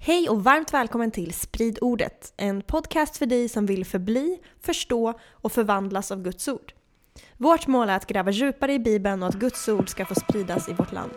Hej och varmt välkommen till Sprid ordet, en podcast för dig som vill förbli, förstå och förvandlas av Guds ord. Vårt mål är att gräva djupare i Bibeln och att Guds ord ska få spridas i vårt land.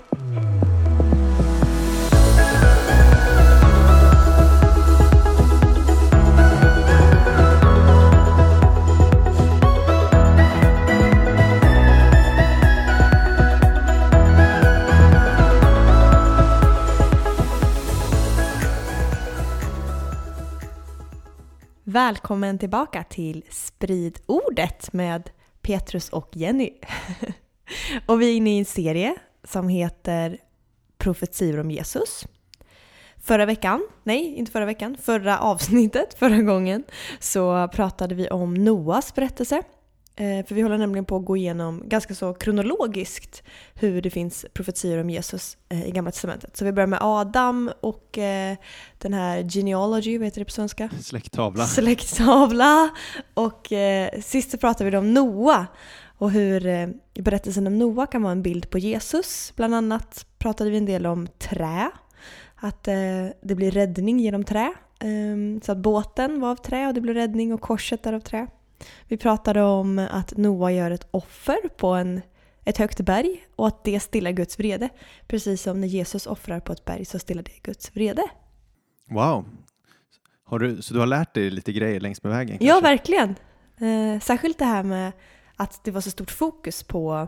Välkommen tillbaka till Sprid ordet med Petrus och Jenny. och vi är inne i en serie som heter Profetior om Jesus. Förra veckan, nej inte förra veckan, förra avsnittet, förra gången, så pratade vi om Noas berättelse för vi håller nämligen på att gå igenom ganska så kronologiskt hur det finns profetior om Jesus eh, i Gamla Testamentet. Så vi börjar med Adam och eh, den här genealogy, vad heter det på svenska? Släkttavla. Släkttavla. Och sist så pratade vi om Noa och hur berättelsen om Noa kan vara en bild på Jesus. Bland annat pratade vi en del om trä, att det blir räddning genom trä. Ehm, så att båten var av trä och det blev räddning och korset är av trä. Vi pratade om att Noa gör ett offer på en, ett högt berg och att det stillar Guds vrede. Precis som när Jesus offrar på ett berg så stillar det Guds vrede. Wow! Har du, så du har lärt dig lite grejer längs med vägen? Kanske? Ja, verkligen. Eh, särskilt det här med att det var så stort fokus på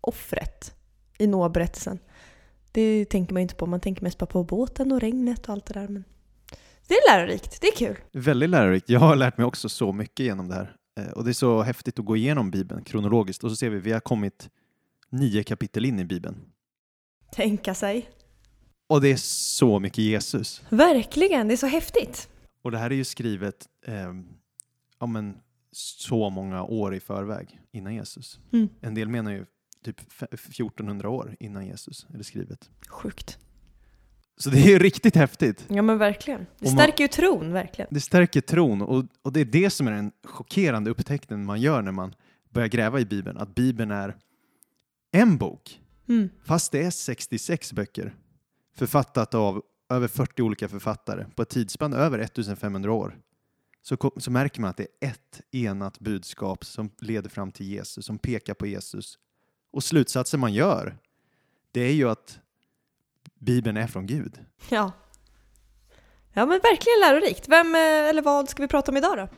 offret i Noa-berättelsen. Det tänker man ju inte på. Man tänker mest bara på båten och regnet och allt det där. Men det är lärorikt. Det är kul. Väldigt lärorikt. Jag har lärt mig också så mycket genom det här. Eh, och det är så häftigt att gå igenom Bibeln kronologiskt och så ser vi att vi har kommit nio kapitel in i Bibeln. Tänka sig. Och det är så mycket Jesus. Verkligen, det är så häftigt. Och det här är ju skrivet eh, ja, men, så många år i förväg innan Jesus. Mm. En del menar ju typ 1400 år innan Jesus är det skrivet. Sjukt. Så det är ju riktigt häftigt. Ja men verkligen. Det stärker ju tron, verkligen. Det stärker tron och, och det är det som är den chockerande upptäckten man gör när man börjar gräva i Bibeln, att Bibeln är en bok, mm. fast det är 66 böcker författat av över 40 olika författare på ett tidsspann över 1500 år. Så, så märker man att det är ett enat budskap som leder fram till Jesus, som pekar på Jesus. Och slutsatsen man gör, det är ju att Bibeln är från Gud. Ja. Ja men verkligen lärorikt. Vem eh, eller vad ska vi prata om idag då?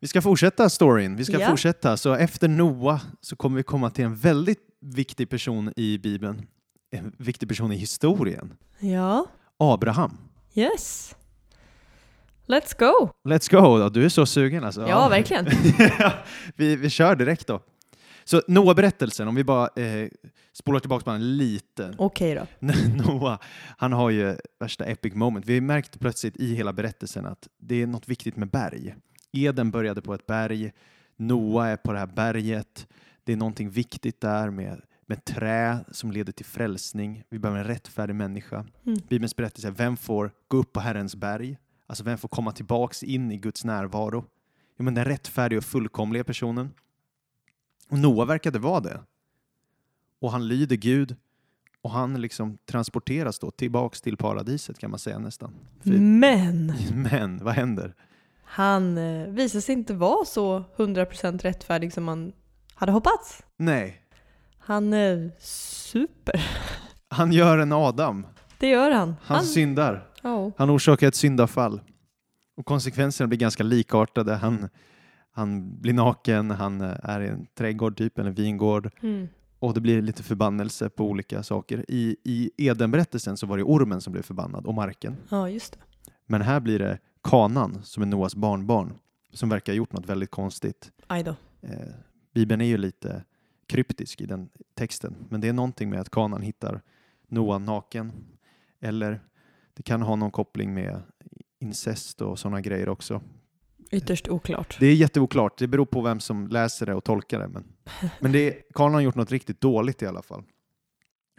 Vi ska fortsätta storyn. Vi ska ja. fortsätta. Så efter Noa så kommer vi komma till en väldigt viktig person i Bibeln. En viktig person i historien. Ja. Abraham. Yes. Let's go! Let's go! Du är så sugen alltså. Ja, verkligen. vi, vi kör direkt då. Så Noa-berättelsen, om vi bara eh, spolar tillbaka på den lite. Okej okay då. Noa, han har ju värsta epic moment. Vi märkte plötsligt i hela berättelsen att det är något viktigt med berg. Eden började på ett berg, Noa är på det här berget. Det är någonting viktigt där med, med trä som leder till frälsning. Vi behöver en rättfärdig människa. Mm. Bibelns berättelse är vem får gå upp på Herrens berg? Alltså vem får komma tillbaks in i Guds närvaro? Jo, men den rättfärdiga och fullkomliga personen. Och Noa verkade vara det. Och han lyder Gud och han liksom transporteras då tillbaks till paradiset kan man säga nästan. För, men! Men, vad händer? Han eh, visar sig inte vara så 100% rättfärdig som man hade hoppats. Nej. Han är super. Han gör en Adam. Det gör han. Han, han syndar. Oh. Han orsakar ett syndafall. Och konsekvenserna blir ganska likartade. Han, han blir naken, han eh, är i en trädgård typ, eller vingård. Mm. Och det blir lite förbannelse på olika saker. I, i Edenberättelsen så var det ormen som blev förbannad och marken. Ja, just det. Men här blir det kanan som är Noas barnbarn som verkar ha gjort något väldigt konstigt. Aj då. Eh, Bibeln är ju lite kryptisk i den texten, men det är någonting med att kanan hittar Noa naken. Eller det kan ha någon koppling med incest och sådana grejer också. Ytterst oklart. Det är jätteoklart. Det beror på vem som läser det och tolkar det. Men, men det Karl har gjort något riktigt dåligt i alla fall.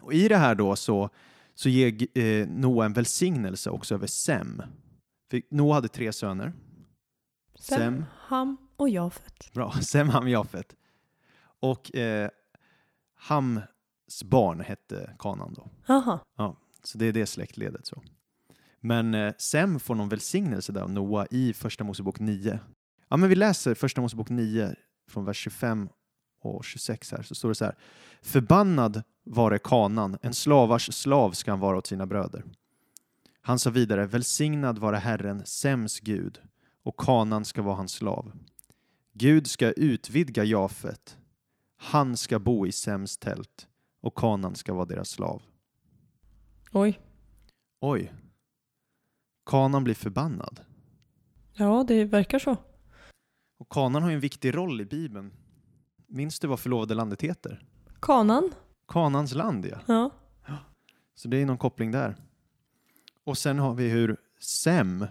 Och I det här då så, så ger eh, Noa en välsignelse också över Sem. För Noa hade tre söner. Sem, Sem Ham och Jafet. Bra, Sem, Ham, Jafet. Och eh, Hams barn hette Kanan då. Aha. Ja, så det är det släktledet. Så. Men eh, Sem får någon välsignelse där av Noa i Första Mosebok 9. Ja, men vi läser Första Mosebok 9 från vers 25 och 26 här, så står det så här. Förbannad vare kanan, en slavars slav ska han vara åt sina bröder. Han sa vidare, välsignad vare Herren, Sems Gud, och kanan ska vara hans slav. Gud ska utvidga Jafet, han ska bo i Sems tält, och kanan ska vara deras slav. Oj. Oj. Kanan blir förbannad. Ja, det verkar så. Och kanan har ju en viktig roll i Bibeln. Minns du vad förlovade landet heter? Kanan. Kanans land, ja. Ja. Så det är någon koppling där. Och sen har vi hur Sem,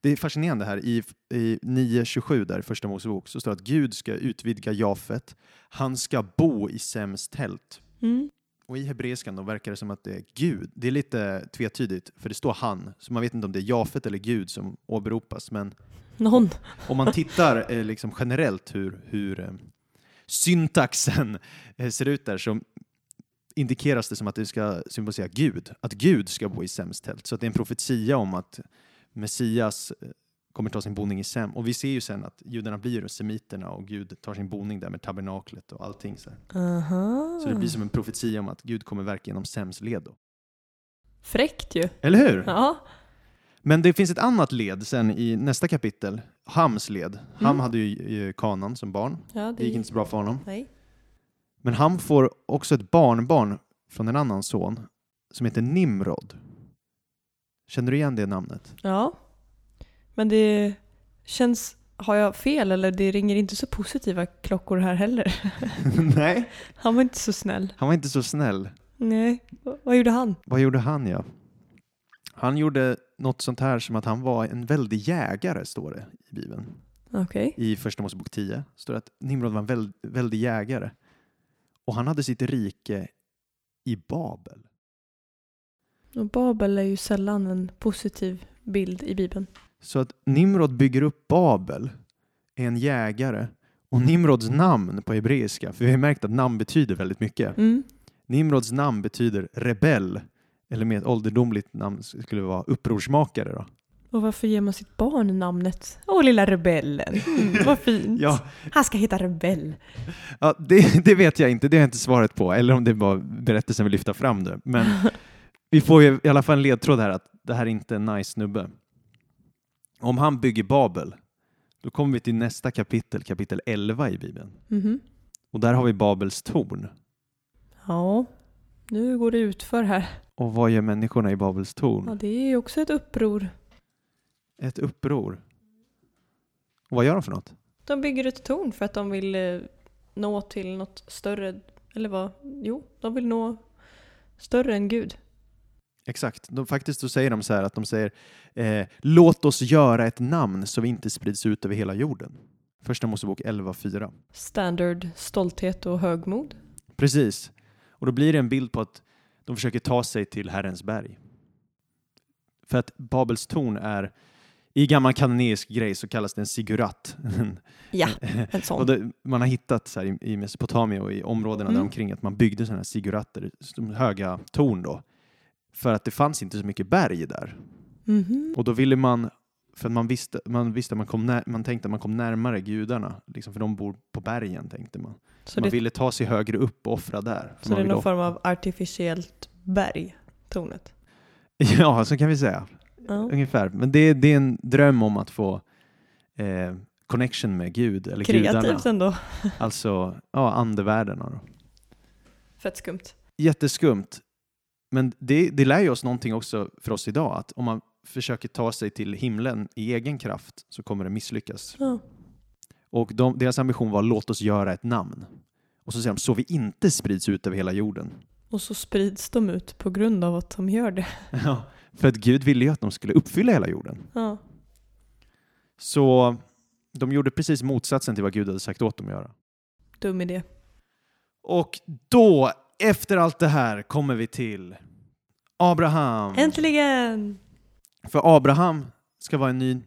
det är fascinerande här, i, i 9.27 där i Första Mosebok så står det att Gud ska utvidga Jafet, han ska bo i Sems tält. Mm. Och i hebreiskan då verkar det som att det är Gud. Det är lite tvetydigt, för det står han, så man vet inte om det är Jafet eller Gud som åberopas. Men Någon. om man tittar eh, liksom generellt hur, hur eh, syntaxen eh, ser ut där så indikeras det som att det ska symbolisera Gud, att Gud ska bo i Sems tält. Så att det är en profetia om att Messias eh, kommer ta sin boning i Sem. Och vi ser ju sen att judarna blir semiterna och Gud tar sin boning där med tabernaklet och allting. Så. Aha. så det blir som en profetia om att Gud kommer verka genom Sems led. Då. Fräckt ju. Eller hur? Ja. Men det finns ett annat led sen i nästa kapitel, Hams led. Ham Mm. hade ju Kanan som barn. ja Det gick inte så bra för honom. Nej. Men han får också ett barnbarn från en annan son som heter Nimrod. Känner du igen det namnet? Ja. Men det känns... Har jag fel eller det ringer inte så positiva klockor här heller? Nej. Han var inte så snäll. Han var inte så snäll. Nej. V- vad gjorde han? Vad gjorde han ja? Han gjorde något sånt här som att han var en väldig jägare, står det i Bibeln. Okej. I Första Mosebok 10 står det att Nimrod var en väl, väldig jägare. Och han hade sitt rike i Babel. Och Babel är ju sällan en positiv bild i Bibeln. Så att Nimrod bygger upp Babel, är en jägare. Och Nimrods namn på hebreiska, för vi har märkt att namn betyder väldigt mycket. Mm. Nimrods namn betyder rebell, eller med ett ålderdomligt namn skulle det vara upprorsmakare. Då. Och varför ger man sitt barn namnet? Åh, lilla rebellen. Mm, vad fint. Ja, Han ska heta Rebell. ja det, det vet jag inte, det har jag inte svaret på, eller om det var berättelsen vill lyfta fram det. Men vi får ju i alla fall en ledtråd här att det här är inte en nice snubbe. Om han bygger Babel, då kommer vi till nästa kapitel, kapitel 11 i Bibeln. Mhm. Och där har vi Babels torn. Ja, nu går det utför här. Och vad gör människorna i Babels Ja, torn? det är ju också ett uppror. Ett uppror. Och vad gör de för något? De bygger ett torn för att de vill eh, nå till något större. Eller vad? Jo, de vill nå större än Gud. Exakt. De, faktiskt så säger de så här att de säger eh, låt oss göra ett namn så vi inte sprids ut över hela jorden. Första Mosebok 11.4. Standard stolthet och högmod. Precis. Och då blir det en bild på att de försöker ta sig till Herrens berg. För att Babels torn är, i gammal kanonisk grej så kallas det en sigurat. Ja, en och sån. det, man har hittat så här i, i Mesopotamien och i områdena Mm. där omkring att man byggde sådana här siguratter, höga torn då. För att det fanns inte så mycket berg där. Mhm. Och då ville man, för att man visste, man visste att man, kom när, man tänkte att man kom närmare gudarna, liksom för de bor på bergen tänkte man. Så, man det, ville ta sig högre upp och offra där. så det är någon form av artificiellt berg, tornet. Ja, så kan vi säga. Ja. Ungefär. Men det, det är en dröm om att få eh, connection med Gud eller Kreativt gudarna. ändå. Alltså ja, andevärldarna. Då. Fett skumt. Jätteskumt. Men det, det lär ju oss någonting också för oss idag. Att om man försöker ta sig till himlen i egen kraft så kommer det misslyckas. Ja. Och de, deras ambition var låt oss göra ett namn. Och så säger de så vi inte sprids ut över hela jorden. Och så sprids de ut på grund av att de gör det. Ja, för att Gud ville ju att de skulle uppfylla hela jorden. Ja. Så de gjorde precis motsatsen till vad Gud hade sagt åt dem att göra. Dum idé. Och då, efter allt det här, kommer vi till Abraham. Äntligen! För Abraham ska vara en ny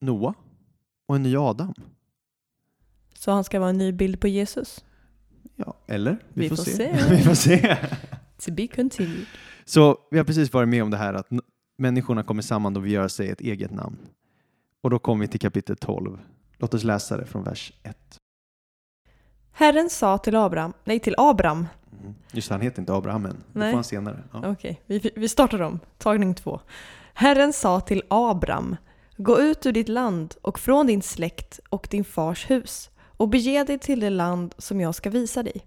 Noa och en ny Adam. Så han ska vara en ny bild på Jesus? Ja, eller? Vi får se. vi får se. To be continued. Så vi har precis varit med om det här att människorna kommer samman och vill göra sig ett eget namn. Och då kommer vi till kapitel 12. Låt oss läsa det från vers 1. Herren sa till Abraham, nej till Abram, Mm. Just det, han heter inte Abraham än. Det Nej. får han senare. Ja. Okej, vi, vi startar om. Tagning två. Herren sa till Abram, gå ut ur ditt land och från din släkt och din fars hus och bege dig till det land som jag ska visa dig.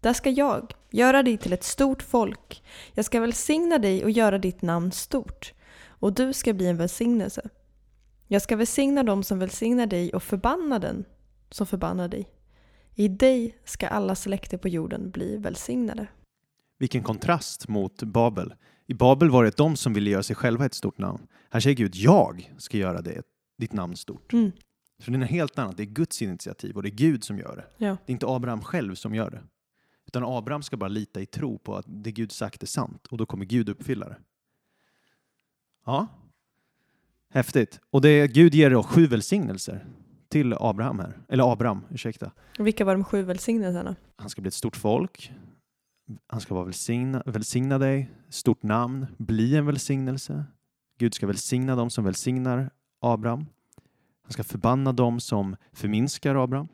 Där ska jag göra dig till ett stort folk. Jag ska välsigna dig och göra ditt namn stort och du ska bli en välsignelse. Jag ska välsigna dem som välsignar dig och förbanna den som förbannar dig. I dig ska alla släkter på jorden bli välsignade. Vilken kontrast mot Babel. I Babel var det de som ville göra sig själva ett stort namn. Här säger Gud, jag ska göra det, ditt namn stort. Mm. Så det är något helt annat. Det är Guds initiativ och det är Gud som gör det. Ja. Det är inte Abraham själv som gör det. Utan Abraham ska bara lita i tro på att det Gud sagt är sant och då kommer Gud uppfylla det. Ja, häftigt. Och det Gud ger då sju välsignelser till Abraham här. Eller Abraham, ursäkta. Vilka var de sju välsignelserna? Han ska bli ett stort folk. Han ska vara välsigna, välsigna dig, stort namn, bli en välsignelse. Gud ska välsigna dem som välsignar Abraham. Han ska förbanna dem som förminskar Abraham.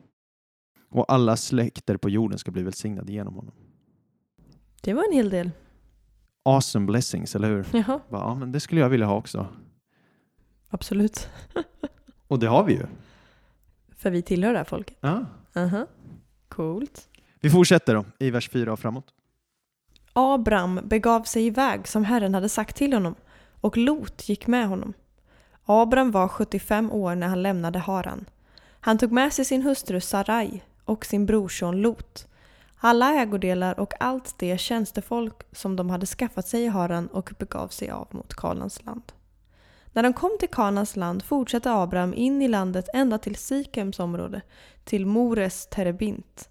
Och alla släkter på jorden ska bli välsignade genom honom. Det var en hel del. Awesome blessings, eller hur? Jaha, Bara, Ja, men det skulle jag vilja ha också. absolut. Och det har vi ju. För vi tillhör det här folket. Ja. Aha. Coolt. Vi fortsätter då i vers 4 och framåt. Abram begav sig iväg som Herren hade sagt till honom och Lot gick med honom. Abram var 75 år när han lämnade Haran. Han tog med sig sin hustru Sarai och sin brorson Lot, alla ägodelar och allt det tjänstefolk som de hade skaffat sig i Haran och begav sig av mot Kanans land. När de kom till Kanans land fortsatte Abram in i landet ända till Sikems område, till Mores Terebint.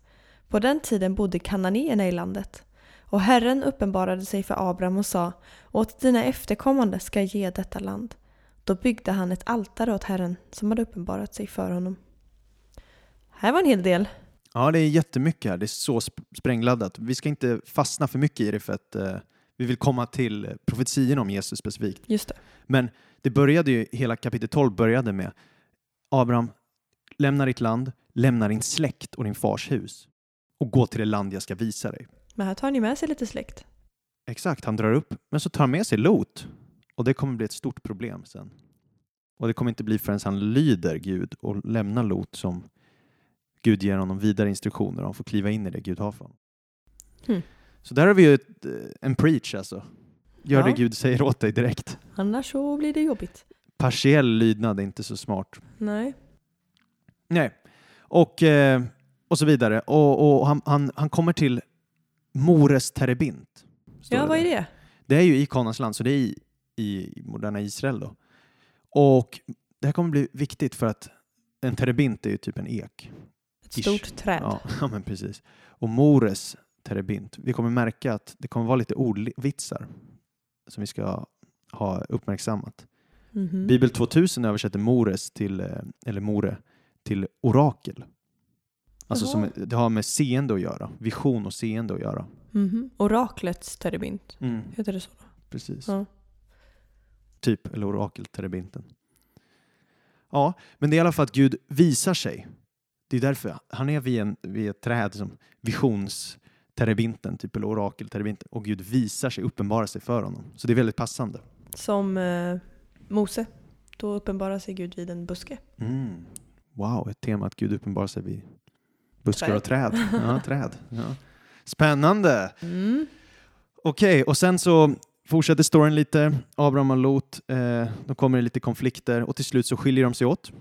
På den tiden bodde kananéerna i landet. Och Herren uppenbarade sig för Abram och sa Åt dina efterkommande ska jag ge detta land. Då byggde han ett altare åt Herren som hade uppenbarat sig för honom. Här var en hel del. Ja, det är jättemycket här. Det är så sp- sprängladdat. Vi ska inte fastna för mycket i det för att eh, vi vill komma till profetian om Jesus specifikt. Just det. Men det började ju, hela kapitel 12 började med Abraham, lämna ditt land, lämna din släkt och din fars hus och gå till det land jag ska visa dig. Men här tar ni med sig lite släkt. Exakt, han drar upp, men så tar han med sig Lot och det kommer bli ett stort problem sen. Och det kommer inte bli förrän han lyder Gud och lämnar Lot som Gud ger honom vidare instruktioner och han får kliva in i det Gud har för honom. Hmm. Så där har vi ju ett, eh, en preach alltså. Gör Ja. det Gud säger åt dig direkt. Annars så blir det jobbigt. Partiell lydnad är inte så smart. Nej. Nej. Och, eh, och så vidare. Och, och han, han, han kommer till Mores Terebint. Ja, det vad är det? Det är ju i Kanans land, så det är i, i moderna Israel då. Och det här kommer bli viktigt för att en terebint är ju typ en ek. Ett Ish. stort träd. Ja, ja, men precis. Och Mores terebint. Vi kommer märka att det kommer vara lite ordvitsar som vi ska ha uppmärksammat. Mhm. Bibel 2000 översätter Mores till, eh, eller More till orakel. Alltså som, det har med seende att göra. Vision och seende att göra. Mhm. Oraklets terebint. Heter det så? Precis. Ja. Typ, eller orakelterebinten. Ja, men det är i alla fall att Gud visar sig. Det är därför han är vid, en, vid ett träd som visionsterebinten, typ, eller orakelterebinten. Och Gud visar sig, uppenbarar sig för honom. Så det är väldigt passande. Som eh, Mose. Då uppenbarar sig Gud vid en buske. Mm. Wow, ett tema att Gud uppenbarar sig vid buskar och träd. Ja, träd. Ja. Spännande! Mm. Okej, och sen så fortsätter storyn lite. Abraham och Lot, eh, då kommer det lite konflikter och till slut så skiljer de sig åt.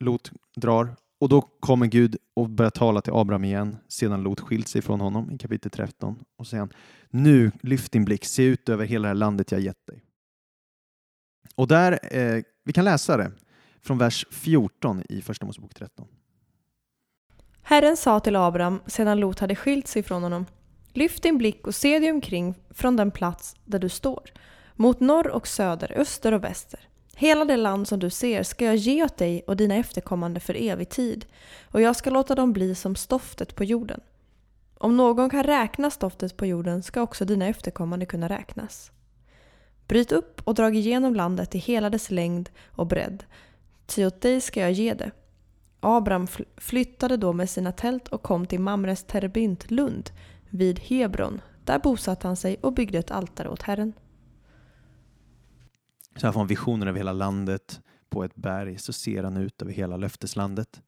Lot drar och då kommer Gud och börjar tala till Abraham igen sedan Lot skilt sig från honom i kapitel 13 och säger han nu lyft din blick, se ut över hela det här landet jag gett dig. Och där, eh, vi kan läsa det från vers 14 i Första Mosebok 13. Herren sa till Abraham sedan Lot hade skilt sig från honom. Lyft din blick och se dig omkring från den plats där du står. Mot norr och söder, öster och väster. Hela det land som du ser ska jag ge åt dig och dina efterkommande för evig tid. Och jag ska låta dem bli som stoftet på jorden. Om någon kan räkna stoftet på jorden ska också dina efterkommande kunna räknas. Bryt upp och drag igenom landet i hela dess längd och bredd, ty åt dig ska jag ge det. Abram flyttade då med sina tält och kom till Mamres terbint, Lund vid Hebron. Där bosatte han sig och byggde ett altare åt Herren. Så här får han visioner över hela landet. På ett berg så ser han ut över hela löfteslandet.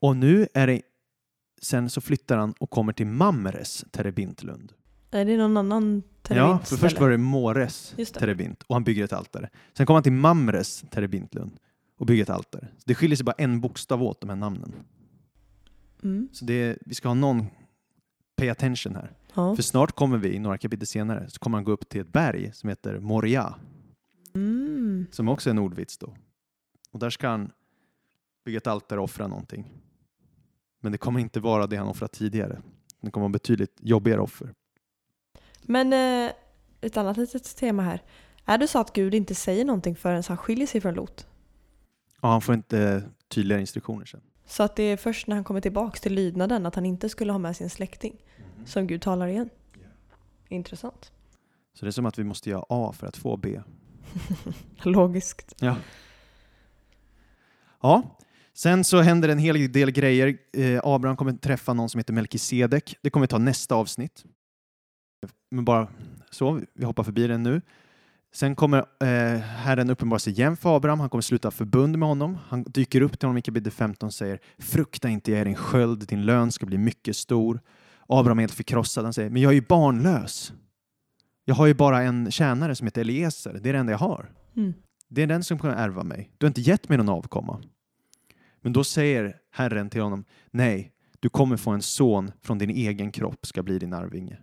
Och nu är det... Sen så flyttar han och kommer till Mamres terebintlund. Är det någon annan Ja, terebint för först var det Mores terebint och han bygger ett altare. Sen kommer han till Mamres terebintlund och bygger ett altare. Så det skiljer sig bara en bokstav åt de här namnen. Mm. Så det, vi ska ha någon pay attention här. Ja. För snart kommer vi, några kapitel senare, så kommer han gå upp till ett berg som heter Moria, Mm. som också är en ordvits då. Och där ska han bygga ett altare och offra någonting. Men det kommer inte vara det han offrat tidigare. Det kommer vara betydligt jobbigare offer. Men eh, ett annat litet tema här. Är det så att Gud inte säger någonting förrän han skiljer sig från Lot? Ja, han får inte tydligare instruktioner sen. Så att det är först när han kommer tillbaks till lydnaden att han inte skulle ha med sin släkting som Gud talar igen. Intressant. Så det är som att vi måste göra A för att få B. Logiskt. Ja. Ja, sen så händer en hel del grejer. Eh, Abraham kommer träffa någon som heter Melkisedek. Det kommer vi ta nästa avsnitt. Men bara så, vi hoppar förbi den nu. Sen kommer eh, Herren uppenbara sig igen för Abraham. Han kommer sluta förbund med honom. Han dyker upp till honom i kapitel 15 och säger Frukta inte, jag är din sköld, din lön ska bli mycket stor. Abraham är helt förkrossad. Han säger Men jag är ju barnlös. Jag har ju bara en tjänare som heter Eliezer. Det är det enda jag har. Mm. Det är den som kommer ärva mig. Du har inte gett mig någon avkomma. Men då säger Herren till honom, nej, du kommer få en son från din egen kropp ska bli din arvinge.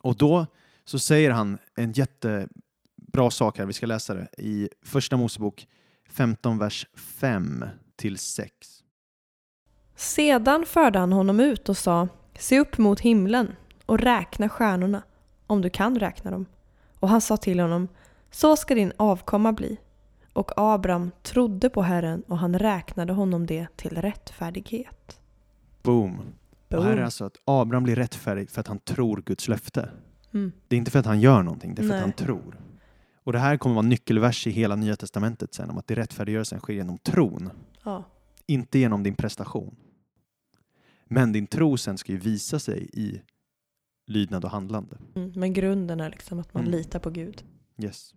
Och då så säger han en jättebra sak här, vi ska läsa det i Första Mosebok 15, vers 5 till 6. Sedan förde han honom ut och sa Se upp mot himlen och räkna stjärnorna, om du kan räkna dem. Och han sa till honom Så ska din avkomma bli. Och Abram trodde på Herren och han räknade honom det till rättfärdighet. Boom. Och Boom. här är alltså att Abraham blir rättfärdig för att han tror Guds löfte. Mm. Det är inte för att han gör någonting, det är för Nej. att han tror. Och det här kommer vara nyckelvers i hela Nya Testamentet sen om att det rättfärdiggörelsen sker genom tron. Ja. inte genom din prestation. Men din tro sen ska ju visa sig i lydnad och handlande. Mm. Men grunden är liksom att man Mm. litar på Gud. Yes.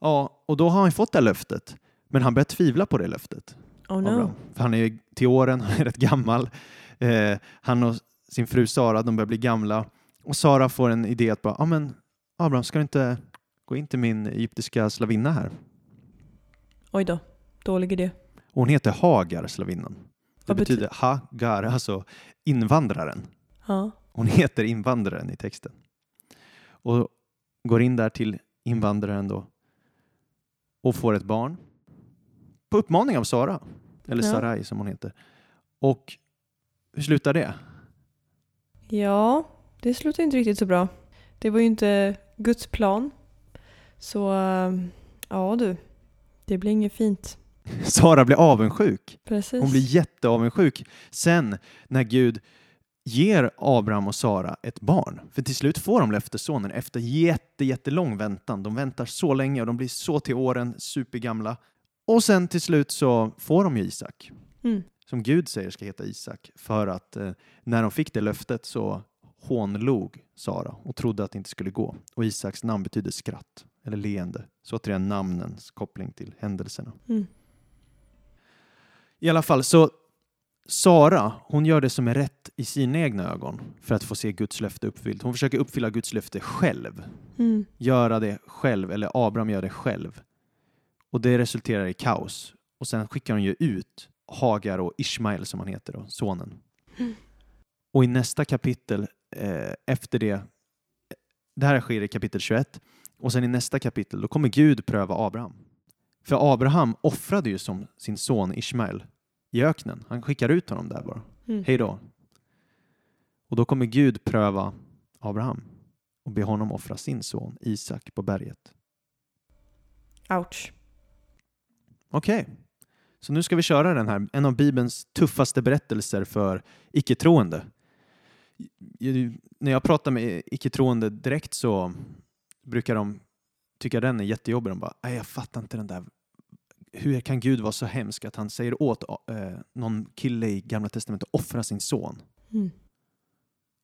Ja, och då har han fått det här löftet. Men han börjar tvivla på det löftet. Oh no. För han är ju till åren, han är rätt gammal. Eh, han och sin fru Sara, de börjar bli gamla. Och Sara får en idé att bara, ja men Abraham, ska du inte gå in till min egyptiska slavinna här? Oj då. Dålig idé. Och hon heter Hagar, slavinnan. Det Vad bety- betyder Hagar, alltså invandraren. Ja. Hon heter invandraren i texten. Och går in där till invandraren då och får ett barn på uppmaning av Sara, eller Ja. Sarai som hon heter. Och hur slutar det? Ja, det slutar inte riktigt så bra. Det var ju inte Guds plan. Så eh, ja du, det blir inget fint. Sara blir avundsjuk. Precis. Hon blir jätteavundsjuk sen när Gud ger Abraham och Sara ett barn. För till slut får de löftessonen efter jätte, jättelång väntan. De väntar så länge och de blir så till åren, supergamla. Och sen till slut så får de ju Isak. Mm. Som Gud säger ska heta Isak. För att eh, när de fick det löftet så hånlog Sara och trodde att det inte skulle gå. Och Isaks namn betyder skratt eller leende. Så återigen namnens koppling till händelserna. Mm. I alla fall, så Sara, hon gör det som är rätt i sina egna ögon för att få se Guds löfte uppfyllt. Hon försöker uppfylla Guds löfte själv. Mm. Göra det själv, eller Abraham gör det själv. Och det resulterar i kaos. Och sen skickar hon ju ut Hagar och Ismael som han heter då, sonen. Mm. Och i nästa kapitel eh, efter det, det här sker i kapitel 21, och sen i nästa kapitel då kommer Gud pröva Abraham. För Abraham offrade ju som sin son Ismael i öknen. Han skickar ut honom där bara. Mm. Hej då. Och då kommer Gud pröva Abraham och be honom offra sin son Isak på berget. Ouch. Okej, så nu ska vi köra den här, en av Bibelns tuffaste berättelser för icke-troende. När jag pratar med icke-troende direkt så brukar de tycka den är jättejobbig. De bara, "Nej, jag fattar inte den där. Hur kan Gud vara så hemsk att han säger åt eh, någon kille i Gamla Testamentet att offra sin son? Mm.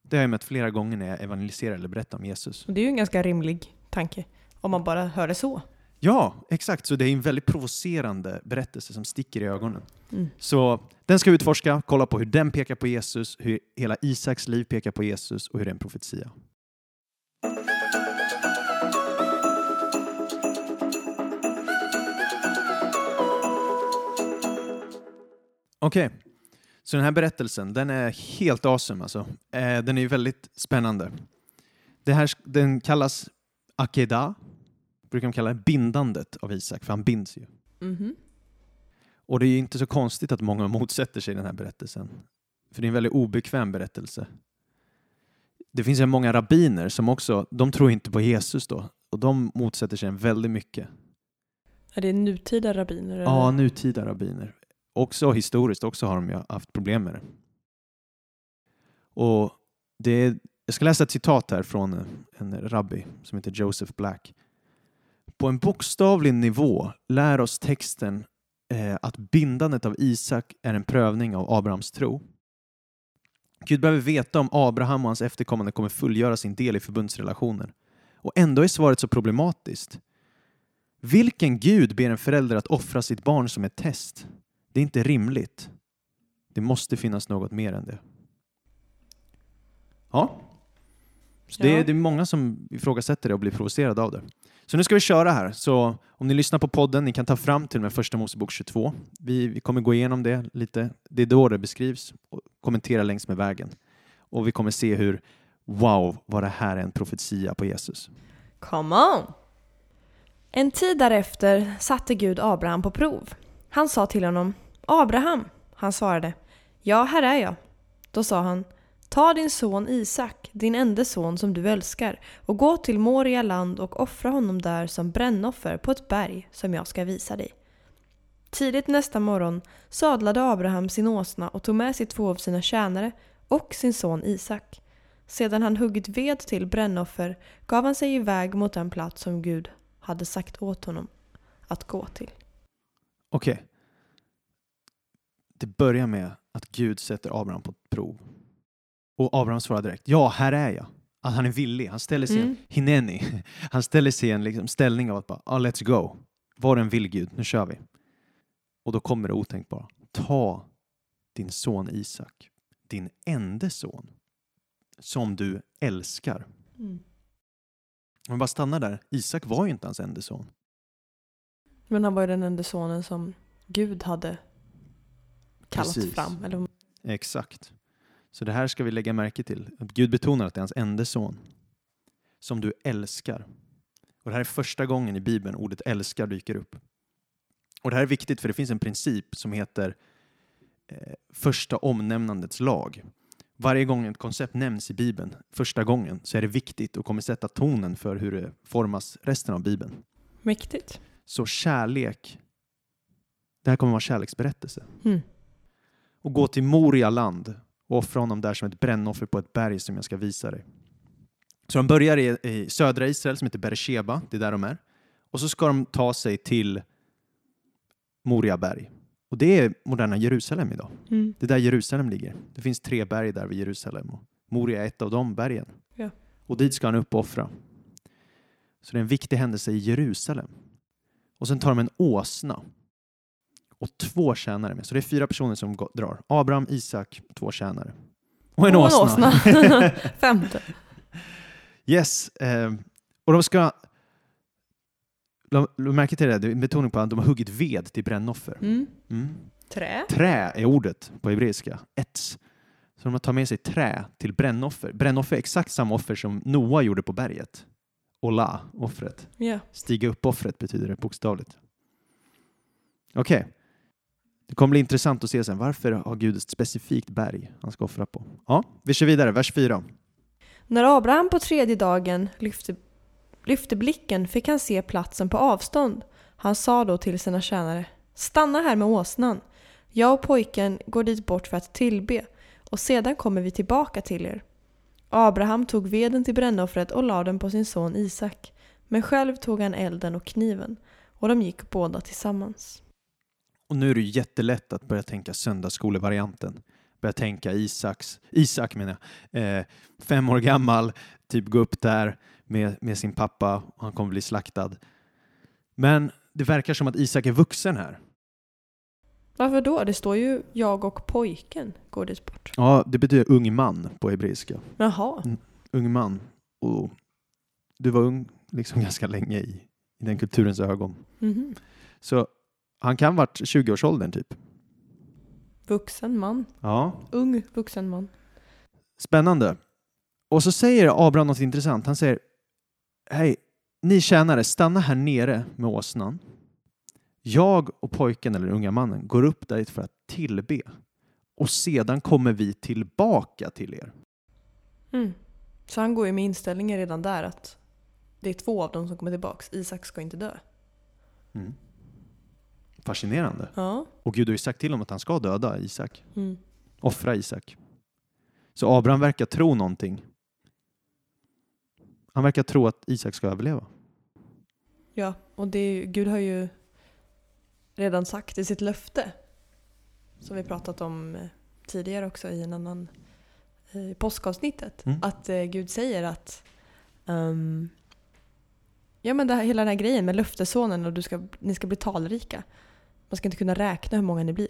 Det har jag mött flera gånger när jag evangeliserar eller berättar om Jesus. Och det är ju en ganska rimlig tanke, om man bara hör det så. Ja, exakt. Så det är en väldigt provocerande berättelse som sticker i ögonen. Mm. Så den ska vi utforska, kolla på hur den pekar på Jesus, hur hela Isaks liv pekar på Jesus och hur det är en profetia. Okej, så den här berättelsen, den är helt awesome alltså. Eh, den är ju väldigt spännande. Det här, den kallas Akeda, brukar de kalla det bindandet av Isak, för han binds ju. Mhm. Och det är ju inte så konstigt att många motsätter sig den här berättelsen. För det är en väldigt obekväm berättelse. Det finns ju många rabbiner som också, de tror inte på Jesus då. Och de motsätter sig den väldigt mycket. Är det nutida rabbiner? eller? Ja, nutida rabbiner. Också historiskt också har de ju haft problem med det. Och det är, jag ska läsa ett citat här från en rabbi som heter Joseph Black. På en bokstavlig nivå lär oss texten eh, att bindandet av Isak är en prövning av Abrahams tro. Gud behöver veta om Abraham och hans efterkommande kommer fullgöra sin del i förbundsrelationen. Och ändå är svaret så problematiskt. Vilken Gud ber en förälder att offra sitt barn som ett test? Det är inte rimligt. Det måste finnas något mer än det. Ja. Så det, Ja. är, det är många som ifrågasätter det och blir provocerade av det. Så nu ska vi köra här. Så om ni lyssnar på podden, ni kan ta fram till och med första Mosebok 22. Vi, vi kommer gå igenom det lite. Det är då det beskrivs och kommentera längs med vägen. Och vi kommer se hur, wow, vad det här är en profetia på Jesus. Come on! En tid därefter satte Gud Abraham på prov. Han sa till honom Abraham. Han svarade Ja, här är jag. Då sa han Ta din son Isak, din enda son som du älskar och gå till Moria land och offra honom där som brännoffer på ett berg som jag ska visa dig. Tidigt nästa morgon sadlade Abraham sin åsna och tog med sig två av sina tjänare och sin son Isak. Sedan han huggit ved till brännoffer gav han sig iväg mot den plats som Gud hade sagt åt honom att gå till. Okej. Det börjar med att Gud sätter Abraham på ett prov. Och Abraham svarar direkt, ja, här är jag. Att han är villig. Han ställer sig en Mm. hineni. Han ställer sig i en liksom ställning av att bara, ah, let's go. Var en vill Gud, nu kör vi. Och då kommer det otänkbara. Ta din son Isak, din enda son, som du älskar. Om vi bara stannar där, Isak var ju inte hans enda son. Men han var ju den enda sonen som Gud hade kallat Precis. fram. Eller, Exakt. Så det här ska vi lägga märke till. Att Gud betonar att det är hans enda son. Som du älskar. Och det här är första gången i Bibeln ordet älskar dyker upp. Och det här är viktigt för det finns en princip som heter eh, första omnämnandets lag. Varje gång ett koncept nämns i Bibeln första gången så är det viktigt och kommer sätta tonen för hur det formas resten av Bibeln. mäktigt. Så kärlek, det här kommer vara kärleksberättelse. Mm. Och gå till Moria land och offra honom där som ett brännoffer på ett berg som jag ska visa dig. Så de börjar i, i södra Israel som heter Beresheba, det är där de är. Och så ska de ta sig till Moria berg. Och det är moderna Jerusalem idag. Mm. Det är där Jerusalem ligger. Det finns tre berg där vid Jerusalem och Moria är ett av de bergen. Ja. Och dit ska han upp och offra. Så det är en viktig händelse i Jerusalem. Och sen tar de en åsna och två tjänare med. Så det är fyra personer som gå- drar. Abraham, Isak, två tjänare. Och en Och åsna. Femte. yes. Eh, och de ska... Märke till det, det är en betoning på att de har huggit ved till brännoffer. Mm. Mm. Trä. Trä är ordet på hebreiska. Ets. Så de tar med sig trä till brännoffer. Brännoffer är exakt samma offer som Noa gjorde på berget. Ola, offret. Ja. Stiga upp-offret betyder det bokstavligt. Okej. Det kommer bli intressant att se sen. Varför har Gud ett specifikt berg han ska offra på? Ja, vi kör vidare. Vers 4. När Abraham på tredje dagen lyfte, lyfte blicken fick han se platsen på avstånd. Han sa då till sina tjänare Stanna här med åsnan. Jag och pojken går dit bort för att tillbe och sedan kommer vi tillbaka till er. Abraham tog veden till brännoffret och lade den på sin son Isak. Men själv tog han elden och kniven och de gick båda tillsammans. Och nu är det ju jättelätt att börja tänka söndagsskolevarianten. Börja tänka Isaks, Isak menar jag, eh, fem år gammal, typ gå upp där med, med sin pappa och han kommer bli slaktad. Men det verkar som att Isak är vuxen här. Varför då? Det står ju jag och pojken går dit bort. Ja, det betyder ung man på hebreiska. Jaha. Ung man. Och du var ung liksom ganska länge i, i den kulturens ögon. Mhm. Så han kan varit 20-årsåldern typ. Vuxen man. Ja. Ung vuxen man. Spännande. Och så säger Abraham något intressant. Han säger Hej, ni tjänare, stanna här nere med åsnan. Jag och pojken eller unga mannen går upp dit för att tillbe och sedan kommer vi tillbaka till er. Mm. Så han går ju med inställningen redan där att det är två av dem som kommer tillbaks. Isak ska inte dö. Mm. Fascinerande. Ja. Och Gud har ju sagt till honom att han ska döda Isak, Mm. offra Isak. Så Abraham verkar tro någonting. Han verkar tro att Isak ska överleva. Ja, och det är, Gud har ju redan sagt i sitt löfte, som vi pratat om eh, tidigare också i en annan i påskavsnittet, Mm. att eh, Gud säger att ehm, ja, men det här, hela den här grejen med löftessonen och du ska, ni ska bli talrika. Man ska inte kunna räkna hur många ni blir.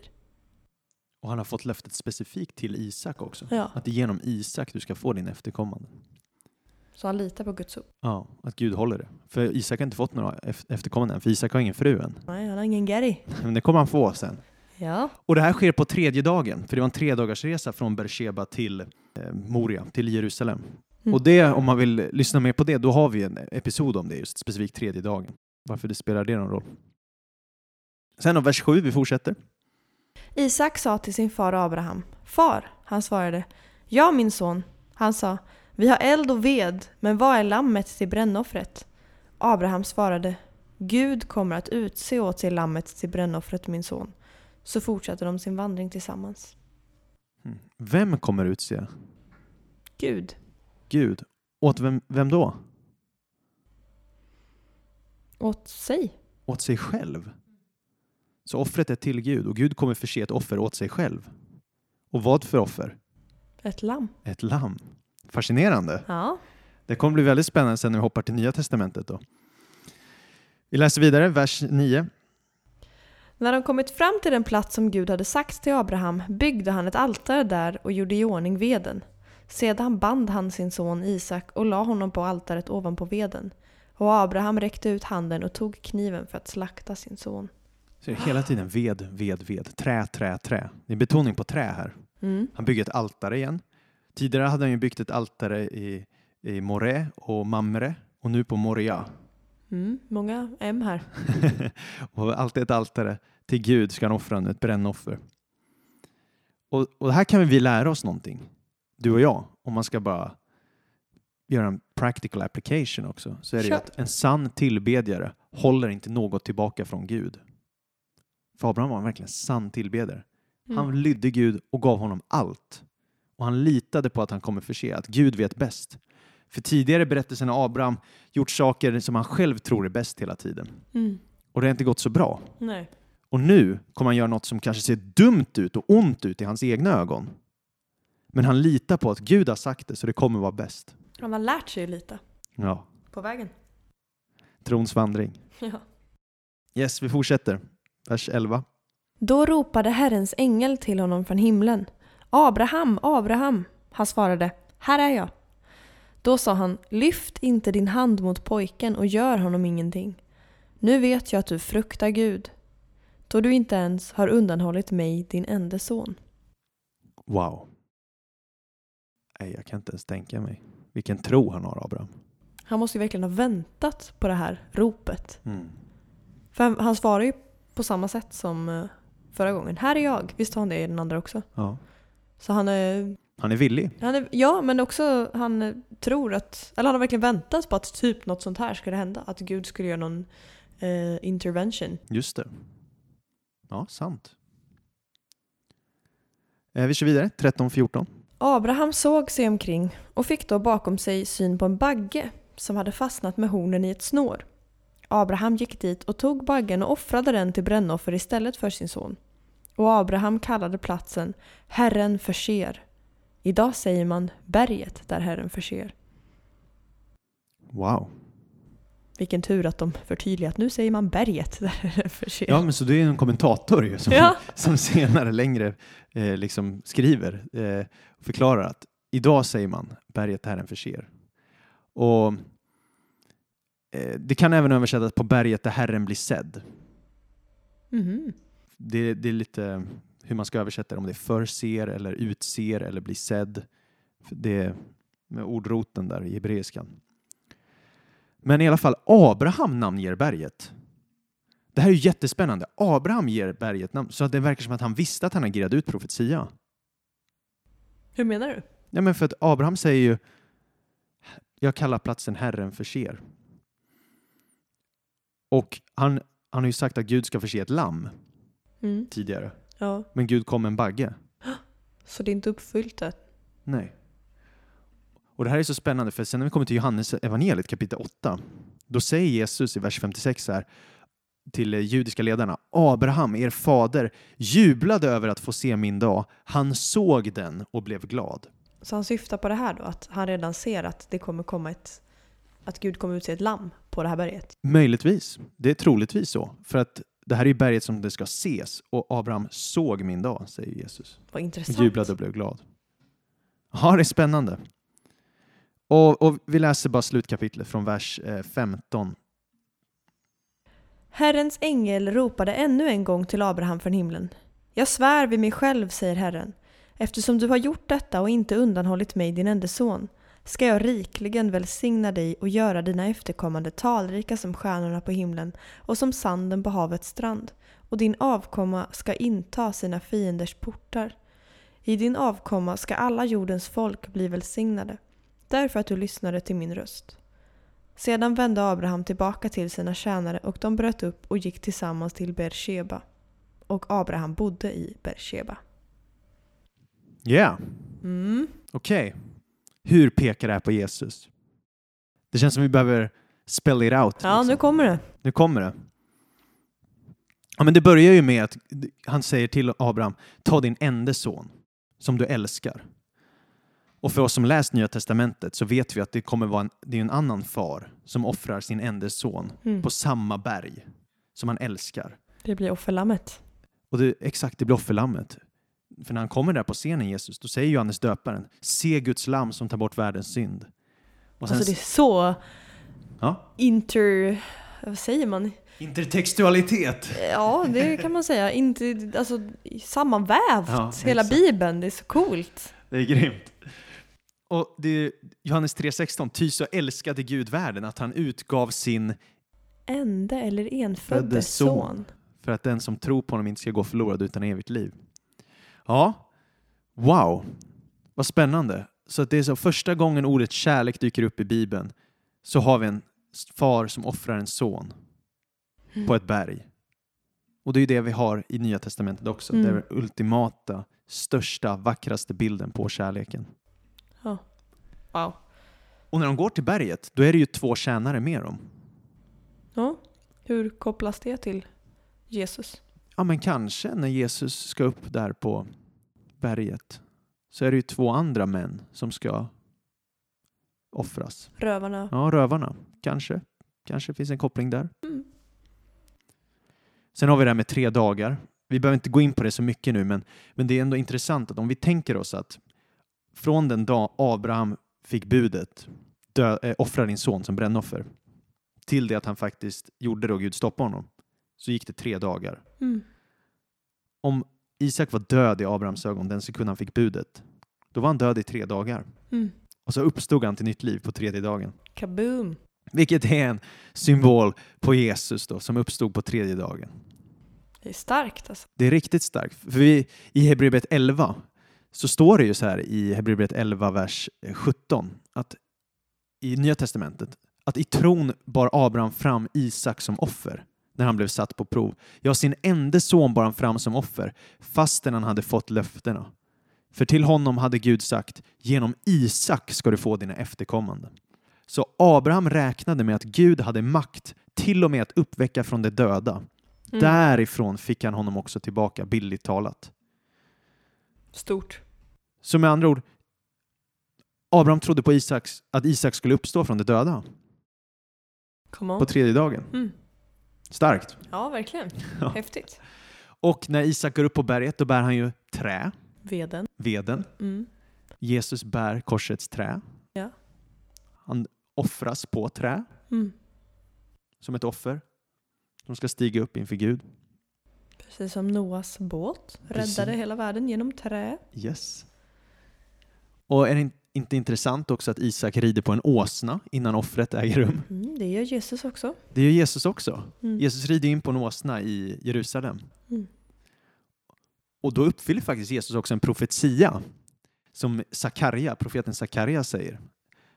Och han har fått löftet specifikt till Isak också. Ja. Att det är genom Isak du ska få din efterkommande. Så han litar på Guds ord. Ja, att Gud håller det. För Isak har inte fått några ef- efterkommande än, för Isak har ingen fru än. Nej, han har ingen Gary. Men det kommer han få sen. Ja. Och det här sker på tredje dagen, för det var en tredagarsresa från Beersheba till eh, Moria, till Jerusalem. Mm. Och det, om man vill lyssna mer på det, då har vi en episod om det, just specifikt tredje dagen. Varför det spelar det någon roll? Sen av vers 7, vi fortsätter. Isak sa till sin far Abraham. Far, han svarade. Ja, min son. Han sa. Vi har eld och ved, men vad är lammet till brännoffret? Abraham svarade. Gud kommer att utse åt sig lammet till brännoffret, min son. Så fortsatte de sin vandring tillsammans. Mm. Vem kommer utse? Gud. Gud. Åt vem, vem då? Åt sig. Åt sig själv. Så offret är till Gud och Gud kommer förse ett offer åt sig själv. Och vad för offer? Ett lamm. Ett lamm. Fascinerande. Ja. Det kommer bli väldigt spännande sen när vi hoppar till Nya Testamentet. Då. Vi läser vidare, vers 9. När de kommit fram till den plats som Gud hade sagt till Abraham byggde han ett altare där och gjorde i ordning veden. Sedan band han sin son Isak och la honom på altaret ovanpå veden. Och Abraham räckte ut handen och tog kniven för att slakta sin son. Så det hela tiden ved, ved, ved. Trä, trä, trä. Det är betoning på trä här. Mm. Han bygger ett altare igen. Tidigare hade han ju byggt ett altare i, i Moré och Mamre och nu på Moria. Mm. Många M här. och alltid ett altare till Gud ska han offra nu, ett brännoffer. Och, och här kan vi lära oss någonting, du och jag, om man ska bara göra en practical application också, så är det ju att en sann tillbedjare håller inte något tillbaka från Gud. För Abraham var verkligen en sann tillbedjare. Mm. Han lydde Gud och gav honom allt. Och han litade på att han kommer förse, att Gud vet bäst. För tidigare berättelsen har Abraham gjort saker som han själv tror är bäst hela tiden. Mm. Och det har inte gått så bra. Nej. Och nu kommer han göra något som kanske ser dumt ut och ont ut i hans egna ögon. Men han litar på att Gud har sagt det så det kommer vara bäst. Han har lärt sig lite Ja, på vägen. trons vandring. Ja. Yes, vi fortsätter. Vers 11. Då ropade Herrens ängel till honom från himlen. Abraham, Abraham! Han svarade, här är jag. Då sa han, lyft inte din hand mot pojken och gör honom ingenting. Nu vet jag att du fruktar Gud, då du inte ens har undanhållit mig, din enda son. Wow. Nej, jag kan inte ens tänka mig. Vilken tro han har, Abraham. Han måste ju verkligen ha väntat på det här ropet. Mm. För han, han svarar ju på samma sätt som eh, förra gången. Här är jag. Visst har han det i den andra också? Ja. Så han är Han är villig. Han är, ja, men också han eh, tror att, eller han har verkligen väntat på att typ något sånt här skulle hända. Att Gud skulle göra någon eh, intervention. Just det. Ja, sant. Eh, vi kör vidare. 13-14. Abraham såg sig omkring och fick då bakom sig syn på en bagge som hade fastnat med hornen i ett snår. Abraham gick dit och tog baggen och offrade den till brännoffer istället för sin son. Och Abraham kallade platsen Herren förser. Idag säger man berget där Herren förser. Wow. Vilken tur att de förtydligat. Nu säger man berget där Herren förser. Ja, men så det är en kommentator ju som, Ja. som senare längre eh, liksom skriver eh, och förklarar att idag säger man berget Herren förser. Och eh, det kan även översättas på berget där Herren blir sedd. Mhm. Det, det är lite hur man ska översätta det, om det är förser eller utser eller blir sedd. För Det är med ordroten där i hebreiskan. Men i alla fall, Abraham namnger berget. Det här är ju jättespännande. Abraham ger berget namn, så att det verkar som att han visste att han agerade ut profetia. Hur menar du? Ja, men för att Abraham säger ju jag kallar platsen Herren förser. Och han, han har ju sagt att Gud ska förse ett lamm Mm. tidigare. Ja, Men Gud kom med en bagge. så det är inte uppfyllt än. Nej. Och det här är så spännande för sen när vi kommer till Johannes evangeliet kapitel 8 då säger Jesus i vers 56 här till judiska ledarna Abraham, er fader, jublade över att få se min dag. Han såg den och blev glad. Så han syftar på det här då, att han redan ser att det kommer komma ett... Att Gud kommer utse ett lamm på det här berget. Möjligtvis. Det är troligtvis så. För att det här är ju berget som det ska ses och Abraham såg min dag, säger Jesus. Vad intressant. Jublade och blev glad. Ja, det är spännande. Och, och vi läser bara slutkapitlet från vers eh, 15 Herrens ängel ropade ännu en gång till Abraham från himlen. Jag svär vid mig själv, säger Herren. Eftersom du har gjort detta och inte undanhållit mig, din enda son, ska jag rikligen välsigna dig och göra dina efterkommande talrika som stjärnorna på himlen och som sanden på havets strand. Och din avkomma ska inta sina fienders portar. I din avkomma ska alla jordens folk bli välsignade, därför att du lyssnade till min röst. Sedan vände Abraham tillbaka till sina tjänare och de bröt upp och gick tillsammans till Beersheba. Och Abraham bodde i Beersheba. Ja, Mm. okej. Hur pekar det här på Jesus? Det känns som vi behöver spell it out. Ja, liksom. nu kommer det. Nu kommer det. Ja, men det börjar ju med att han säger till Abraham, ta din enda son som du älskar. Och för oss som läst Nya Testamentet så vet vi att det kommer vara en, det är en annan far som offrar sin enda son Mm. på samma berg som han älskar. Det blir offerlammet. Och det, exakt, det blir offerlammet. För när han kommer där på scenen, Jesus, då säger Johannes döparen, se Guds lamm som tar bort världens synd. Och sen, Alltså det är så ja, inter... Vad säger man? intertextualitet. Ja, det kan man säga. Inte, alltså, sammanvävt. Ja, Hela exakt. Bibeln. Det är så coolt. Det är grymt. Och det är Johannes 3.16, ty så älskade Gud världen att han utgav sin Ende eller enfödde Födde son. son. för att den som tror på honom inte ska gå förlorad utan evigt liv. Ja, wow, vad spännande. Så att det är så första gången ordet kärlek dyker upp i Bibeln så har vi en far som offrar en son Mm. på ett berg. Och det är ju det vi har i Nya Testamentet också. Mm. Det är den ultimata, största, vackraste bilden på kärleken. Ja. Wow. Och när de går till berget, då är det ju två tjänare med dem. Ja. Hur kopplas det till Jesus? Ja, men kanske när Jesus ska upp där på berget så är det ju två andra män som ska offras. Rövarna? Ja, rövarna. Kanske. Kanske finns en koppling där. Mm. Sen har vi det här med tre dagar. Vi behöver inte gå in på det så mycket nu, men, men det är ändå intressant att om vi tänker oss att från den dag Abraham fick budet, dö, äh, offra din son som brännoffer, till det att han faktiskt gjorde det och Gud stoppade honom, så gick det tre dagar. Mm. Om Isak var död i Abrahams ögon den sekund han fick budet, då var han död i tre dagar. Mm. Och så uppstod han till nytt liv på tredje dagen. Kaboom! Vilket är en symbol på Jesus då, som uppstod på tredje dagen. Det är starkt alltså. Det är riktigt starkt. För vi, i Hebreerbrevet 11 så står det ju så här i Hebreerbrevet 11, vers 17, att i Nya Testamentet, att i tron bar Abraham fram Isak som offer när han blev satt på prov. Ja, sin enda son bar han fram som offer fastän han hade fått löftena. För till honom hade Gud sagt, genom Isak ska du få dina efterkommande. Så Abraham räknade med att Gud hade makt till och med att uppväcka från de döda. Mm. Därifrån fick han honom också tillbaka, bildligt talat. Stort. Så med andra ord, Abraham trodde på Isaks, att Isak skulle uppstå från de döda på tredje dagen. Mm. Starkt. Ja, verkligen. Häftigt. Och när Isak går upp på berget, då bär han ju trä, Veden. veden. Mm. Jesus bär korsets trä. Ja. Han offras på trä Mm. som ett offer. De ska stiga upp inför Gud. Precis som Noas båt Precis. räddade hela världen genom trä. Yes. Och är det in- inte intressant också att Isak rider på en åsna innan offret äger rum? Mm, det gör Jesus också. Det gör Jesus också. Mm. Jesus rider in på en åsna i Jerusalem. Mm. Och då uppfyller faktiskt Jesus också en profetia som Sakarja, profeten Sakarja säger.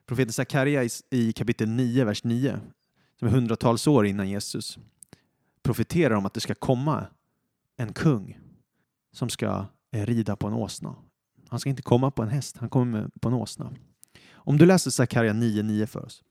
Profeten Sakarja i, i kapitel 9, vers 9, som är hundratals år innan Jesus, profeterar om att det ska komma en kung som ska eh, rida på en åsna. Han ska inte komma på en häst, han kommer på en åsna. Om du läser Sakarja 9.9 för oss.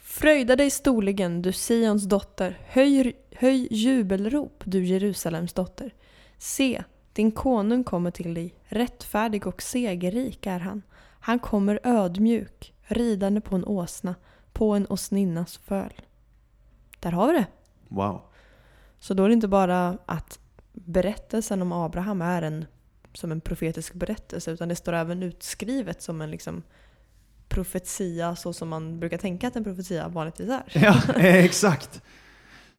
Fröjda dig storligen, du Sions dotter. Höj, höj jubelrop, du Jerusalems dotter. Se, din konung kommer till dig. Rättfärdig och segerrik är han. Han kommer ödmjuk, ridande på en åsna, på en åsninnas föl. Där har vi det. Wow. Så då är det inte bara att berättelsen om Abraham är en, som en profetisk berättelse utan det står även utskrivet som en liksom profetia så som man brukar tänka att en profetia vanligtvis är. Ja, eh, exakt.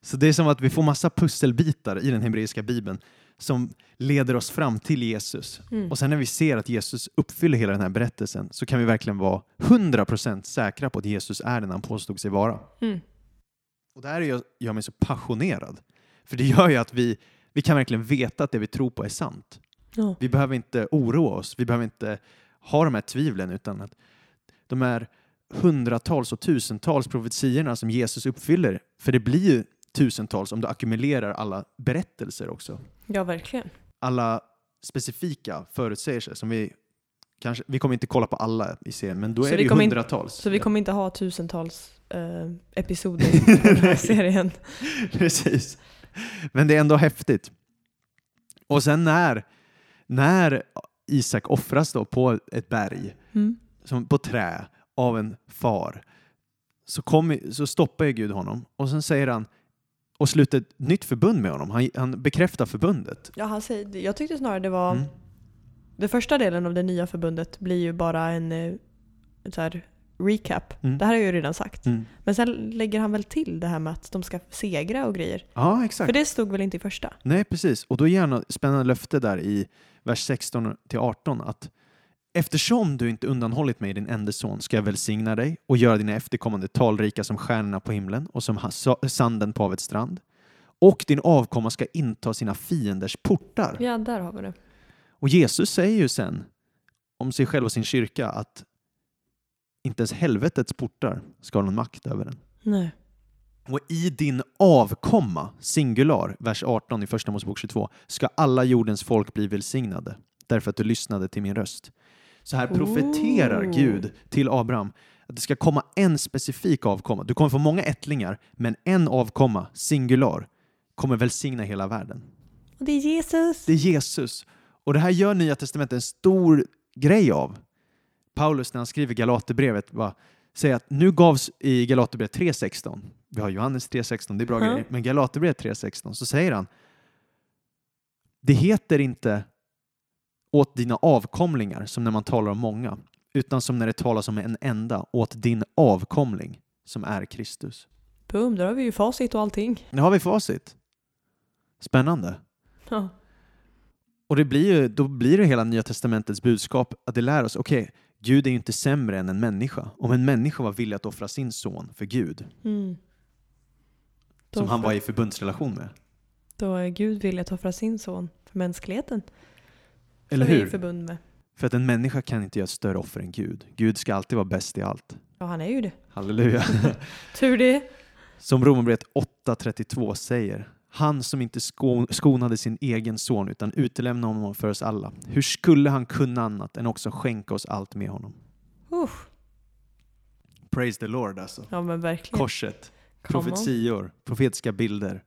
Så det är som att vi får massa pusselbitar i den hebreiska bibeln som leder oss fram till Jesus. Mm. Och sen när vi ser att Jesus uppfyller hela den här berättelsen så kan vi verkligen vara 100% säkra på att Jesus är den han påstod sig vara. Mm. Och det här gör, gör mig så passionerad. För det gör ju att vi, vi kan verkligen veta att det vi tror på är sant. Ja. Vi behöver inte oroa oss, vi behöver inte ha de här tvivlen utan att de här hundratals och tusentals profetiorna som Jesus uppfyller, för det blir ju tusentals om du ackumulerar alla berättelser också. ja, verkligen. Alla specifika förutsägelser som vi kanske, vi kommer inte kolla på alla i serien, men då Så är det ju hundratals. Så vi kommer inte ha tusentals eh, episoder i den här serien. Precis. Men det är ändå häftigt. Och sen när, när Isak offras då på ett berg, Mm. som på trä, av en far, så, kom, så stoppar ju Gud honom och sen säger han och sluter ett nytt förbund med honom. Han, han bekräftar förbundet. Ja, han säger, jag tyckte snarare det var... Mm. Den första delen av det nya förbundet blir ju bara en eh, så här, recap. Mm. Det här har jag ju redan sagt. Mm. Men sen lägger han väl till det här med att de ska segra och grejer. Ja, exakt. För det stod väl inte i första? Nej, precis. Och då ger han ett spännande löfte där i vers 16 till 18 att eftersom du inte undanhållit mig din enda son ska jag välsigna dig och göra dina efterkommande talrika som stjärnorna på himlen och som sanden på havets strand. Och din avkomma ska inta sina fienders portar. Ja, där har vi det. Och Jesus säger ju sen om sig själv och sin kyrka att inte ens helvetets portar ska ha någon makt över den. Nej. Och i din avkomma, singular, vers 18 i Första Mosebok 22, ska alla jordens folk bli välsignade, därför att du lyssnade till min röst. Så här profeterar Oh. Gud till Abraham att det ska komma en specifik avkomma. Du kommer få många ättlingar, men en avkomma, singular, kommer välsigna hela världen. Och det är Jesus! Det är Jesus. Och det här gör Nya Testamentet en stor grej av. Paulus när han skriver Galaterbrevet bara, säger att nu gavs i Galaterbrevet 3.16, vi har Johannes 3.16, det är bra Mhm. grejer, men Galaterbrevet 3.16 så säger han det heter inte åt dina avkomlingar som när man talar om många, utan som när det talas om en enda, åt din avkomling som är Kristus. Boom, där har vi ju facit och allting. Nu har vi facit. Spännande. Ja. Och det blir ju, då blir det hela Nya Testamentets budskap att det lär oss, okej, Gud är ju inte sämre än en människa. Om en människa var villig att offra sin son för Gud, Mm. Som han var i förbundsrelation med. då är Gud villig att offra sin son för mänskligheten. Eller vi är hur? förbund med. För att en människa kan inte göra ett större offer än Gud. Gud ska alltid vara bäst i allt. Ja, han är ju det. Halleluja. Tur det. Som Romarbrevet 8.32 säger, han som inte sko- skonade sin egen son utan utelämnade honom för oss alla. Hur skulle han kunna annat än också skänka oss allt med honom? Uff. Praise the Lord alltså. Ja men verkligen. Korset, Come on. profetior, profetiska bilder.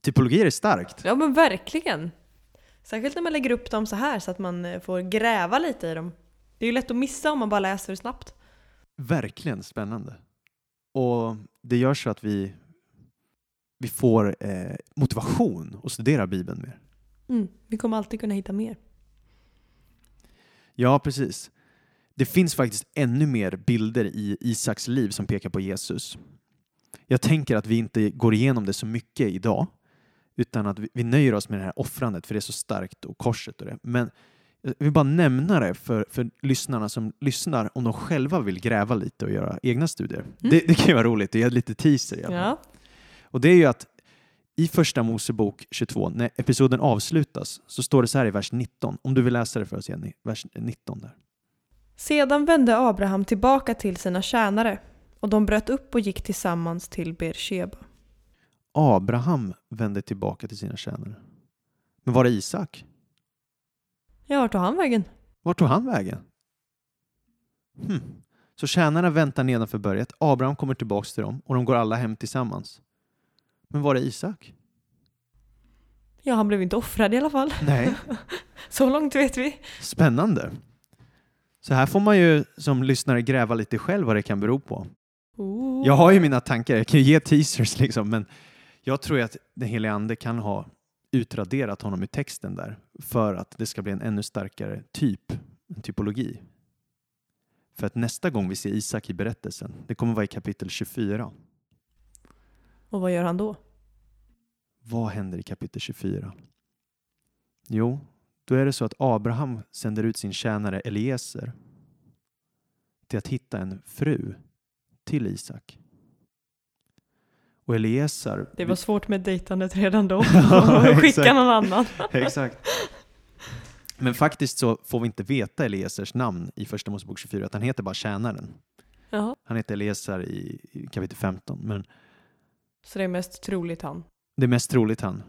Typologi är starkt. Ja men verkligen. Särskilt när man lägger upp dem så här så att man eh, får gräva lite i dem. Det är ju lätt att missa om man bara läser snabbt. Verkligen spännande. Och det gör så att vi, vi får eh, motivation att studera Bibeln mer. Mm. Vi kommer alltid kunna hitta mer. Ja, precis. Det finns faktiskt ännu mer bilder i Isaks liv som pekar på Jesus. Jag tänker att vi inte går igenom det så mycket idag, utan att vi, vi nöjer oss med det här offrandet, för det är så starkt, och korset och det. Men jag vill bara nämna det för, för lyssnarna som lyssnar, om de själva vill gräva lite och göra egna studier. Det, det kan ju vara roligt, det är lite teaser i alla fall. Ja. Och det är ju att i första Mosebok 22, när episoden avslutas, så står det så här i vers 19. Om du vill läsa det för oss Jenny, vers 19 där. Sedan vände Abraham tillbaka till sina tjänare och de bröt upp och gick tillsammans till Beersheba. Abraham vände tillbaka till sina tjänare. Men var är Isak? Ja, vart tog han vägen? Vart tog han vägen? Hmm. Så tjänarna väntar nedanför berget, Abraham kommer tillbaka till dem och de går alla hem tillsammans. Men var är Isak? Ja, han blev inte offrad i alla fall. Nej. Så långt vet vi. Spännande. Så här får man ju som lyssnare gräva lite själv vad det kan bero på. Oh. Jag har ju mina tankar, jag kan ju ge teasers liksom, men jag tror ju att den helige Ande kan ha utraderat honom i texten där för att det ska bli en ännu starkare typ, en typologi. För att nästa gång vi ser Isak i berättelsen, det kommer vara i kapitel 24. Och vad gör han då? Vad händer i kapitel 24? Jo, då är det så att Abraham sänder ut sin tjänare Eliezer till att hitta en fru till Isak. Och Eliezer... Det var svårt med dejtandet redan då. Ja, Skicka någon annan. Exakt. Men faktiskt så får vi inte veta Eliezers namn i Första Mosebok 24, att han heter bara tjänaren. Jaha. Han heter Eliezer i, i kapitel 15, men Så det är mest troligt han. det är mest troligt han.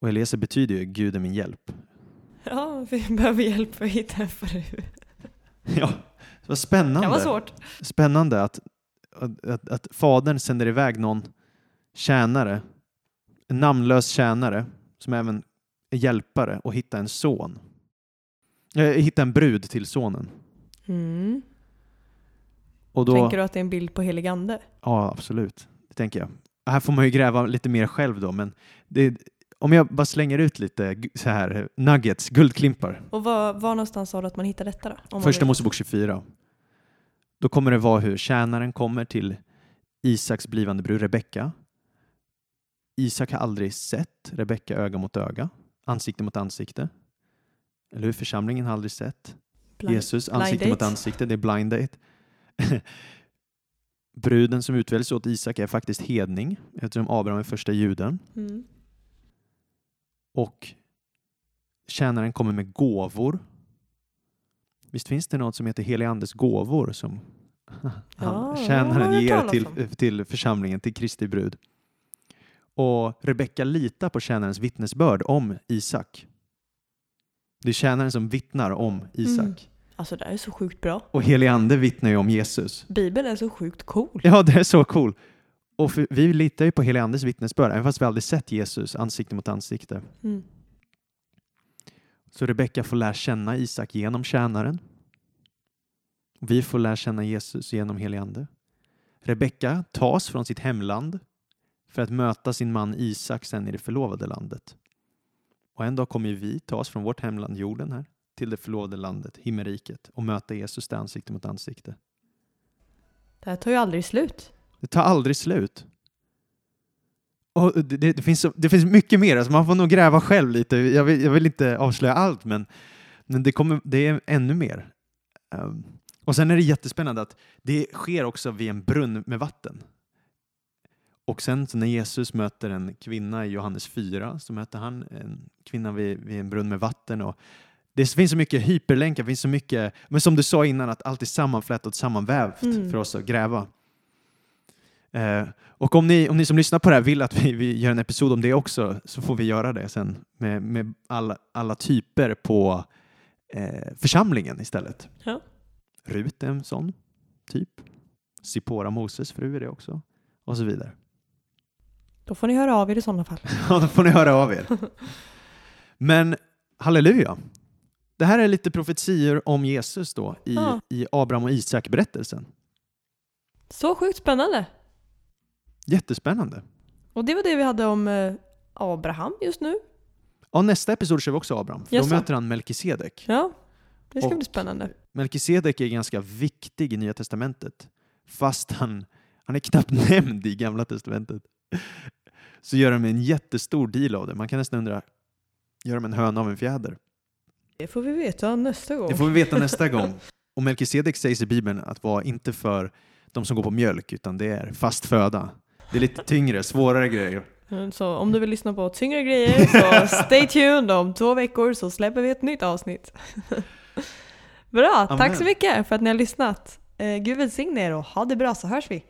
Och Eliezer betyder ju Gud är min hjälp. Ja, vi behöver hjälp för att hitta en fru. Ja, det var Det spännande. kan vara svårt. Spännande att, att, att, fadern sänder iväg någon tjänare, en namnlös tjänare, som även är hjälpare, och hitta en son. Eh, hitta en brud till sonen. Mm. Och då, Tänker du att det är en bild på helig ande? Ja, absolut. Det tänker jag. Här får man ju gräva lite mer själv då, men det, om jag bara slänger ut lite så här nuggets, guldklimpar. Och var, var någonstans sa du att man hittar detta då? Första. Mosebok 24. Då kommer det vara hur tjänaren kommer till Isaks blivande brud Rebecka. Isak har aldrig sett Rebecka öga mot öga, ansikte mot ansikte. Eller hur? Församlingen har aldrig sett Blind- Jesus ansikte mot ansikte. Det är blind date. Bruden som utväljs åt Isak är faktiskt hedning eftersom Abraham är första juden. Mm. Och tjänaren kommer med gåvor. Visst finns det något som heter helig andes gåvor som Ja, han, tjänaren ger till, till församlingen, till Kristi brud. Och Rebecka litar på tjänarens vittnesbörd om Isak. Det är tjänaren som vittnar om Isak. Mm. Alltså det här är så sjukt bra. Och helig ande vittnar ju om Jesus. Bibeln är så sjukt cool. Ja, det är så cool. Och för, vi litar ju på helig andes vittnesbörd, även fast vi aldrig sett Jesus ansikte mot ansikte. Mm. Så Rebecka får lära känna Isak genom tjänaren. Vi får lära känna Jesus genom helig ande. Rebecka tas från sitt hemland för att möta sin man Isak sen i det förlovade landet. Och en dag kommer ju vi tas från vårt hemland, jorden här, till det förlovade landet, himmelriket, och möta Jesus där ansikte mot ansikte. Det här tar ju aldrig slut. Det tar aldrig slut. Och det, det, det, finns så, det finns mycket mer, alltså man får nog gräva själv lite. Jag vill, jag vill inte avslöja allt, men, men det, kommer, det är ännu mer. Um, och sen är det jättespännande att det sker också vid en brunn med vatten. Och sen när Jesus möter en kvinna i Johannes 4 så möter han en kvinna vid, vid en brunn med vatten. Och det finns så mycket hyperlänkar, det finns så mycket, men som du sa innan, att allt är sammanflätat och sammanvävt Mm. för oss att gräva. Eh, och om ni, om ni som lyssnar på det här vill att vi, vi gör en episod om det också så får vi göra det sen med, med alla, alla typer på eh, församlingen istället. Ja. Rut är en sån typ. Sipora, Moses fru, är det också. Och så vidare. Då får ni höra av er i sådana fall. Ja, då får ni höra av er. Men halleluja. Det här är lite profetior om Jesus då i, Ja. i Abraham och Isak-berättelsen. Så sjukt spännande. Jättespännande. Och det var det vi hade om eh, Abraham just nu. Ja, nästa episod kör vi också Abraham, för då Jaså? möter han Melkisedek. Ja, det ska Och- bli spännande. Melkisedek är ganska viktig i Nya Testamentet, fast han, han är knappt nämnd i Gamla Testamentet. Så gör de en jättestor deal av det. Man kan nästan undra, gör de en höna av en fjäder? Det får vi veta nästa gång. Det får vi veta nästa gång. Och Melkisedek sägs i Bibeln att vara inte för de som går på mjölk, utan det är fast föda. Det är lite tyngre, svårare grejer. Mm, Så om du vill lyssna på tyngre grejer så stay tuned. Om två veckor så släpper vi ett nytt avsnitt. Bra, Amen. tack så mycket för att ni har lyssnat. Eh, Gud välsigne er och ha det bra så hörs vi.